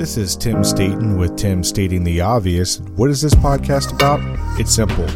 This is Tim Staten with Tim Stating the Obvious. What is this podcast about? It's simple.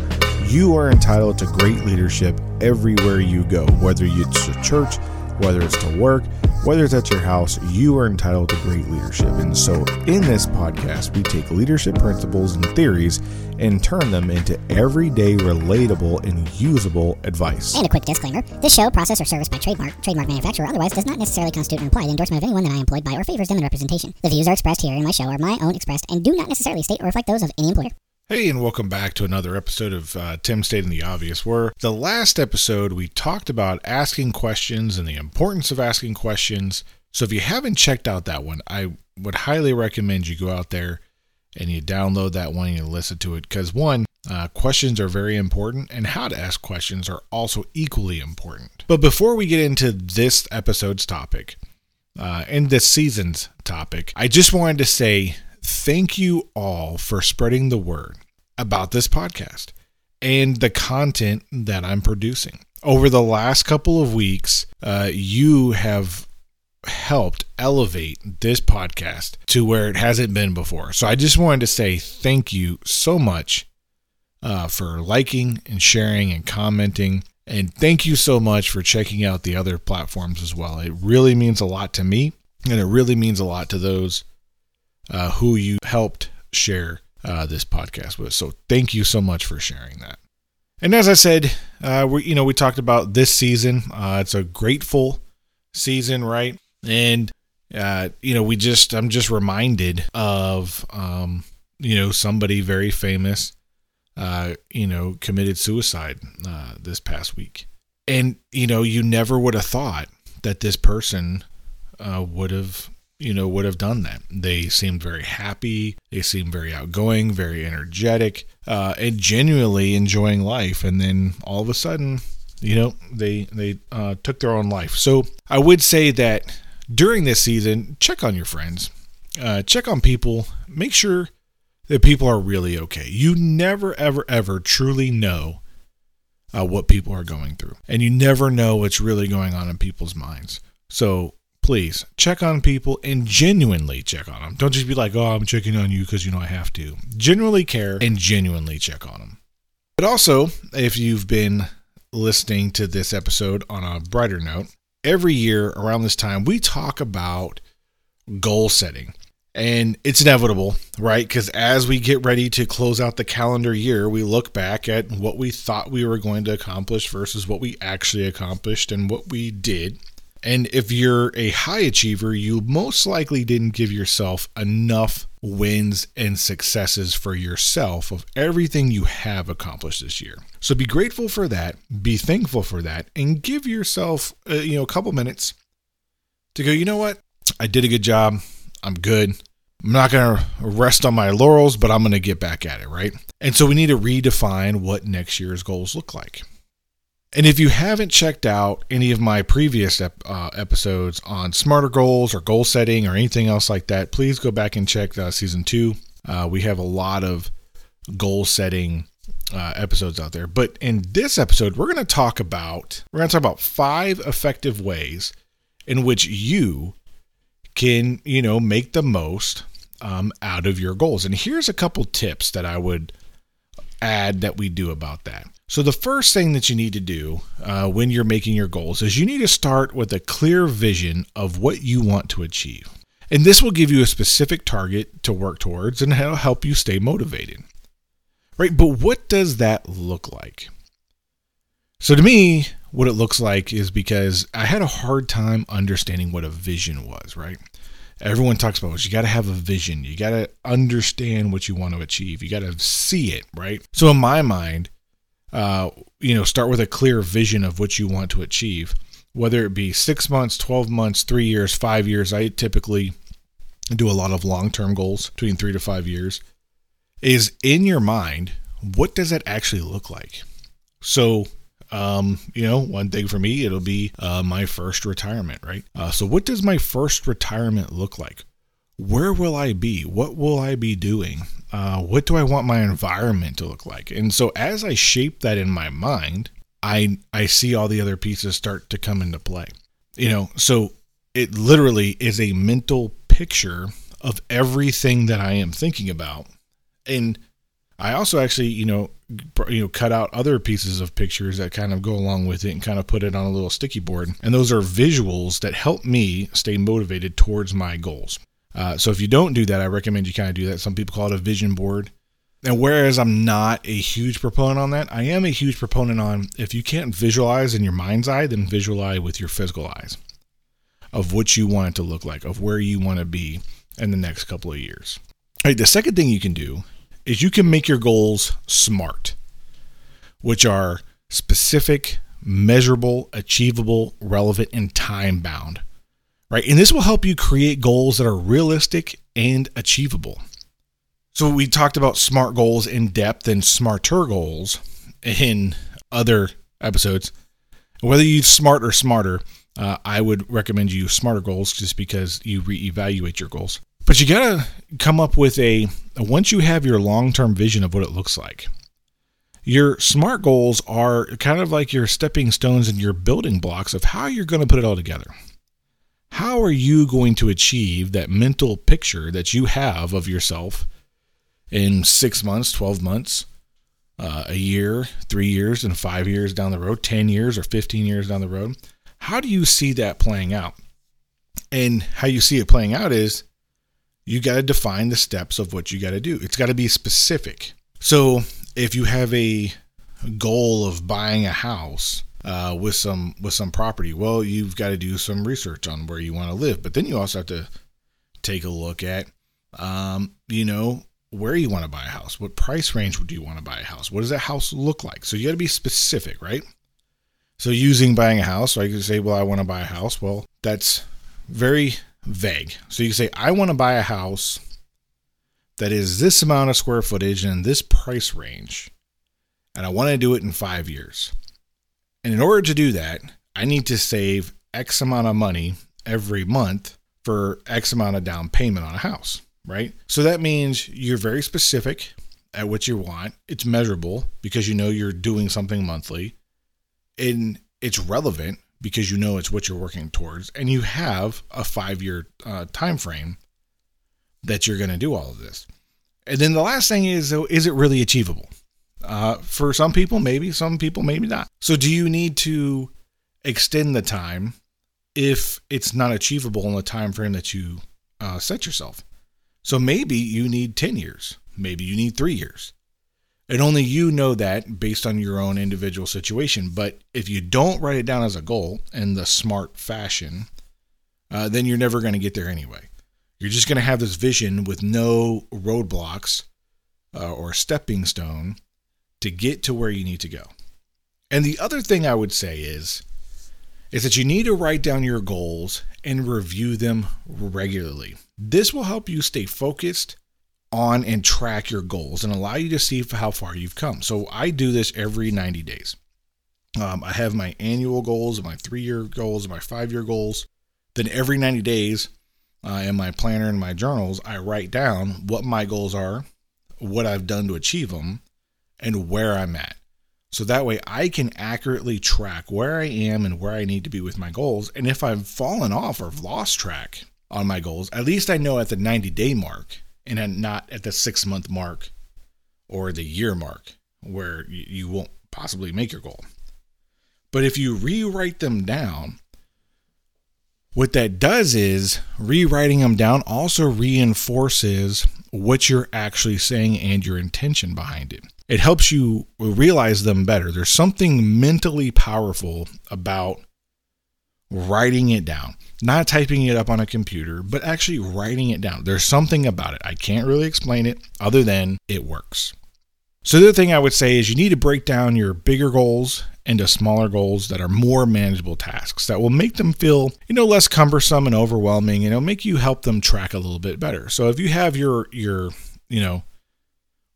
You are entitled to great leadership everywhere you go, whether it's to church, whether it's to work, whether it's at your house, you are entitled to great leadership. And so, in this podcast, we take leadership principles and theories and turn them into everyday, relatable, and usable advice. And a quick disclaimer this show, process, or service by trademark, trademark manufacturer, otherwise does not necessarily constitute an implied endorsement of anyone that I employed by or favors them in representation. The views are expressed here in my show are my own expressed and do not necessarily state or reflect those of any employer. Hey, and welcome back to another episode of uh, Tim Stating the Obvious, where the last episode we talked about asking questions and the importance of asking questions. So if you haven't checked out that one, I would highly recommend you go out there and you download that one and you listen to it because one, uh, questions are very important, and how to ask questions are also equally important. But before we get into this episode's topic, uh, and this season's topic, I just wanted to say thank you all for spreading the word about this podcast and the content that I'm producing. Over the last couple of weeks, uh, you have helped elevate this podcast to where it hasn't been before. So I just wanted to say thank you so much uh, for liking and sharing and commenting. And thank you so much for checking out the other platforms as well. It really means a lot to me, and it really means a lot to those uh, who you helped share uh, this podcast with. So thank you so much for sharing that. And as I said, uh, we you know we talked about this season. Uh, it's a grateful season, right? And uh, you know we just I'm just reminded of um, you know somebody very famous, uh, you know committed suicide this past week, and you know you never would have thought that this person would have you know, would have done that. They seemed very happy. They seemed very outgoing, very energetic, uh, and genuinely enjoying life. And then all of a sudden, you know, they they uh, took their own life. So I would say that during this season, check on your friends, uh, check on people, make sure that people are really okay. You never, ever, ever truly know uh, what people are going through, and you never know what's really going on in people's minds. So please check on people and genuinely check on them. Don't just be like, oh, I'm checking on you because you know I have to. Genuinely care and genuinely check on them. But also, if you've been listening to this episode on a brighter note, every year around this time, we talk about goal setting. And it's inevitable, right? Because as we get ready to close out the calendar year, we look back at what we thought we were going to accomplish versus what we actually accomplished and what we did. And if you're a high achiever, you most likely didn't give yourself enough wins and successes for yourself of everything you have accomplished this year. So be grateful for that, be thankful for that, and give yourself, uh, you know, a couple minutes to go, you know what? I did a good job. I'm good. I'm not going to rest on my laurels, but I'm going to get back at it, right? And so we need to redefine what next year's goals look like. And if you haven't checked out any of my previous ep- uh, episodes on smarter goals or goal setting or anything else like that, please go back and check uh, season two. Uh, we have a lot of goal setting uh, episodes out there. But in this episode, we're going to talk about we're going to talk about five effective ways in which you can you know make the most um, out of your goals. And here's a couple tips that I would add that we do about that. So, the first thing that you need to do uh, when you're making your goals is you need to start with a clear vision of what you want to achieve. And this will give you a specific target to work towards and it'll help you stay motivated. Right? But what does that look like? So, to me, what it looks like is because I had a hard time understanding what a vision was, right? Everyone talks about this. You got to have a vision. You got to understand what you want to achieve. You got to see it, right? So, in my mind, uh, you know, start with a clear vision of what you want to achieve, whether it be six months, 12 months, three years, five years. I typically do a lot of long term goals between three to five years. Is in your mind, what does that actually look like? So, um, you know, one thing for me, it'll be uh, my first retirement, right? Uh, so, what does my first retirement look like? Where will I be? What will I be doing? uh, what do I want my environment to look like? And so as I shape that in my mind, I I see all the other pieces start to come into play. You know, so it literally is a mental picture of everything that I am thinking about. And I also actually, you know, you know, cut out other pieces of pictures that kind of go along with it and kind of put it on a little sticky board. And those are visuals that help me stay motivated towards my goals. Uh, so if you don't do that, I recommend you kind of do that. Some people call it a vision board. And whereas I'm not a huge proponent on that, I am a huge proponent on if you can't visualize in your mind's eye, then visualize with your physical eyes of what you want it to look like, of where you want to be in the next couple of years. All right, the second thing you can do is you can make your goals smart, which are specific, measurable, achievable, relevant, and time bound. Right? And this will help you create goals that are realistic and achievable. So we talked about smart goals in depth and smarter goals in other episodes. Whether you smart or smarter, uh, I would recommend you smarter goals just because you reevaluate your goals. But you got to come up with a, once you have your long term vision of what it looks like, your SMART goals are kind of like your stepping stones and your building blocks of how you're going to put it all together. How are you going to achieve that mental picture that you have of yourself in six months, 12 months, uh, a year, three years, and five years down the road, 10 years or 15 years down the road? How do you see that playing out? And how you see it playing out is you got to define the steps of what you got to do. It's got to be specific. So if you have a goal of buying a house uh, with some with some property, well, you've got to do some research on where you want to live. But then you also have to take a look at, um, you know, where you want to buy a house. What price range would you want to buy a house? What does that house look like? So you got to be specific, right? So using buying a house, so I could say, well, I want to buy a house. Well, that's very vague. So you can say, I want to buy a house that is this amount of square footage and this price range, and I want to do it in five years. And in order to do that, I need to save X amount of money every month for X amount of down payment on a house, right? So that means you're very specific at what you want. It's measurable because you know you're doing something monthly, and it's relevant because you know it's what you're working towards and you have a five year uh, time frame that you're going to do all of this and then the last thing is though is it really achievable uh, for some people maybe. Some people maybe not. So do you need to extend the time if it's not achievable in the time frame that you uh, set yourself? So maybe you need 10 years. Maybe you need three years. And only you know that based on your own individual situation. But if you don't write it down as a goal in the smart fashion, uh, then you're never going to get there anyway. You're just going to have this vision with no roadblocks uh, or stepping stone to get to where you need to go. And the other thing I would say is, is that you need to write down your goals and review them regularly. This will help you stay focused on and track your goals and allow you to see how far you've come. So I do this every 90 days. Um, I have my annual goals, my three year goals, my five year goals. Then every 90 days, uh, in my planner and my journals, I write down what my goals are, what I've done to achieve them, and where I'm at. So that way I can accurately track where I am and where I need to be with my goals. And if I've fallen off or lost track on my goals, at least I know at the 90 day mark and not at the six month mark or the year mark where you won't possibly make your goal. But if you rewrite them down, what that does is rewriting them down also reinforces what you're actually saying and your intention behind it. It helps you realize them better. There's something mentally powerful about writing it down, not typing it up on a computer, but actually writing it down. There's something about it. I can't really explain it other than it works. So, the other thing I would say is you need to break down your bigger goals into smaller goals that are more manageable tasks that will make them feel, you know, less cumbersome and overwhelming, and it'll make you help them track a little bit better. So, if you have your, your, you know,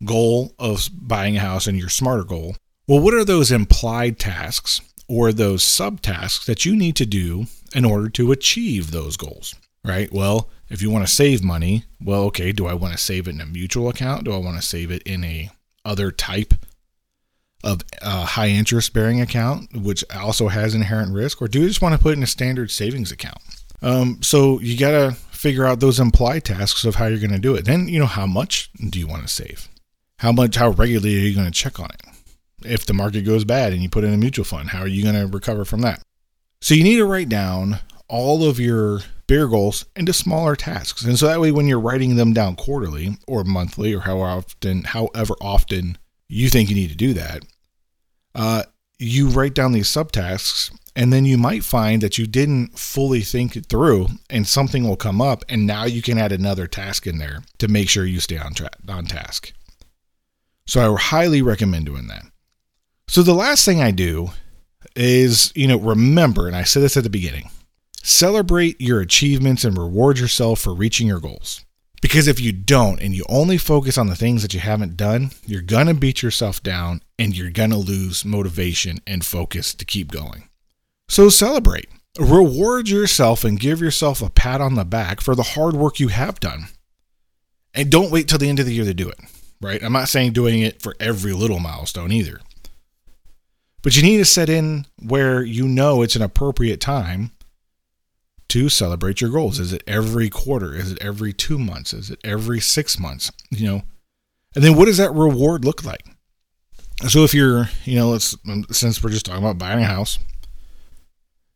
goal of buying a house and your smarter goal, well, what are those implied tasks or those subtasks that you need to do in order to achieve those goals, right? Well, if you want to save money, well, okay, do I want to save it in a mutual account? Do I want to save it in a other type of uh, high interest bearing account, which also has inherent risk, or do you just want to put it in a standard savings account? Um, so you got to figure out those implied tasks of how you're going to do it. Then, you know, how much do you want to save? How much, how regularly are you going to check on it? If the market goes bad and you put in a mutual fund, how are you going to recover from that? So you need to write down all of your bigger goals into smaller tasks. And so that way when you're writing them down quarterly or monthly or how often however often you think you need to do that, uh, you write down these subtasks and then you might find that you didn't fully think it through and something will come up and now you can add another task in there to make sure you stay on track on task. So I highly recommend doing that. So the last thing I do is, you know, remember, and I said this at the beginning, celebrate your achievements and reward yourself for reaching your goals. Because if you don't and you only focus on the things that you haven't done, you're going to beat yourself down and you're going to lose motivation and focus to keep going. So celebrate. Reward yourself and give yourself a pat on the back for the hard work you have done. And don't wait till the end of the year to do it, right? I'm not saying doing it for every little milestone either. But you need to set in where you know it's an appropriate time to celebrate your goals. Is it every quarter? Is it every two months? Is it every six months? You know, and then what does that reward look like? So if you're, you know, let's since we're just talking about buying a house,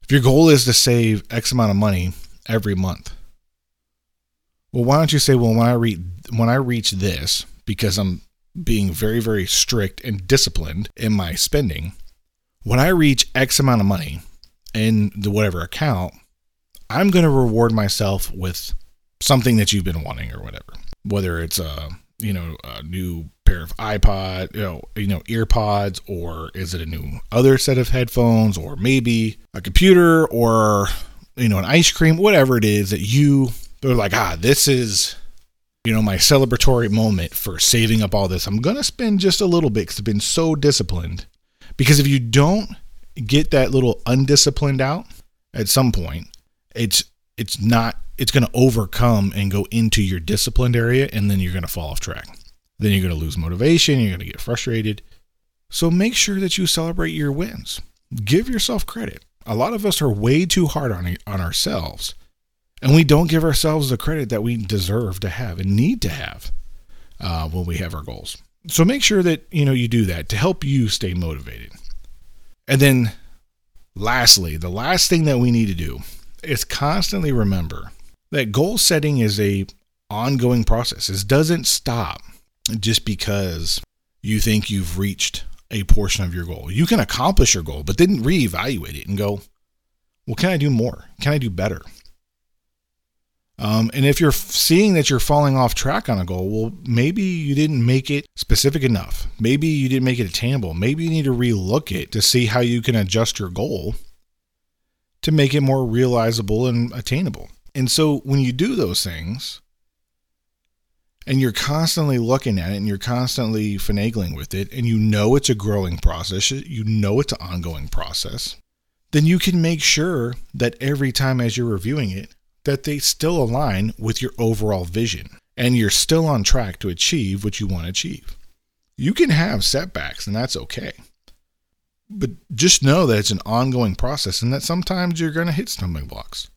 if your goal is to save X amount of money every month, well, why don't you say, well, when I reach when I reach this, because I'm being very, very strict and disciplined in my spending, when I reach X amount of money in the whatever account, I'm going to reward myself with something that you've been wanting or whatever. Whether it's a, you know, a new pair of iPod, you know, you know, earpods or is it a new other set of headphones or maybe a computer or you know, an ice cream, whatever it is that you they're like, "Ah, this is you know, my celebratory moment for saving up all this. I'm going to spend just a little bit cuz I've been so disciplined because if you don't get that little undisciplined out at some point, it's it's not it's going to overcome and go into your disciplined area and then you're going to fall off track. Then you're going to lose motivation, you're going to get frustrated. So make sure that you celebrate your wins. Give yourself credit. A lot of us are way too hard on on ourselves. And we don't give ourselves the credit that we deserve to have and need to have uh, when we have our goals. So make sure that you know you do that to help you stay motivated. And then lastly, the last thing that we need to do is constantly remember that goal setting is a ongoing process. It doesn't stop just because you think you've reached a portion of your goal. You can accomplish your goal, but then reevaluate it and go, well, can I do more? Can I do better? Um, and if you're seeing that you're falling off track on a goal, well, maybe you didn't make it specific enough. Maybe you didn't make it attainable. Maybe you need to relook it to see how you can adjust your goal to make it more realizable and attainable. And so when you do those things, and you're constantly looking at it and you're constantly finagling with it, and you know it's a growing process, you know it's an ongoing process, then you can make sure that every time as you're reviewing it, that they still align with your overall vision and you're still on track to achieve what you want to achieve. You can have setbacks and that's okay. But just know that it's an ongoing process and that sometimes you're going to hit stumbling blocks.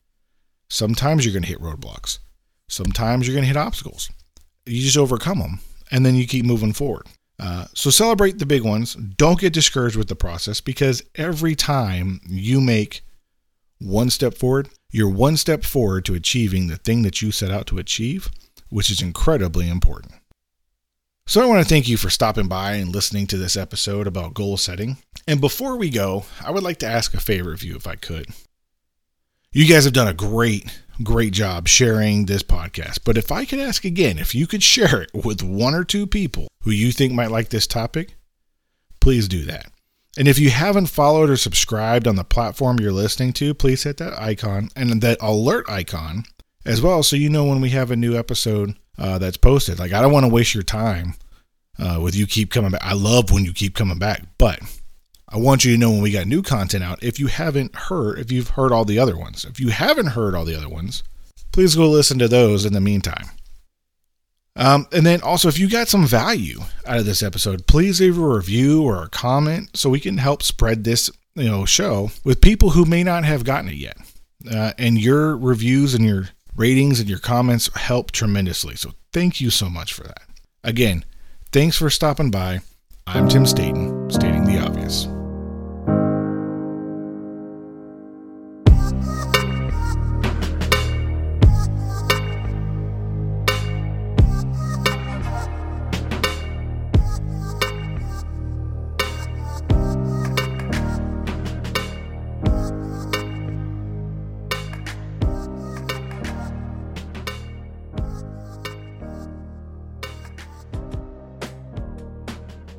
Sometimes you're going to hit roadblocks. Sometimes you're going to hit obstacles. You just overcome them and then you keep moving forward. Uh, so celebrate the big ones. Don't get discouraged with the process because every time you make one step forward, you're one step forward to achieving the thing that you set out to achieve, which is incredibly important. So, I want to thank you for stopping by and listening to this episode about goal setting. And before we go, I would like to ask a favor of you if I could. You guys have done a great, great job sharing this podcast. But if I could ask again, if you could share it with one or two people who you think might like this topic, please do that. And if you haven't followed or subscribed on the platform you're listening to, please hit that icon and that alert icon as well so you know when we have a new episode uh, that's posted. Like, I don't want to waste your time uh, with you keep coming back. I love when you keep coming back, but I want you to know when we got new content out. If you haven't heard, if you've heard all the other ones, if you haven't heard all the other ones, please go listen to those in the meantime. Um, and then also, if you got some value out of this episode, please leave a review or a comment so we can help spread this you know show with people who may not have gotten it yet. Uh, and your reviews and your Ratings and your comments help tremendously. So thank you so much for that. Again, thanks for stopping by. I'm Tim Staten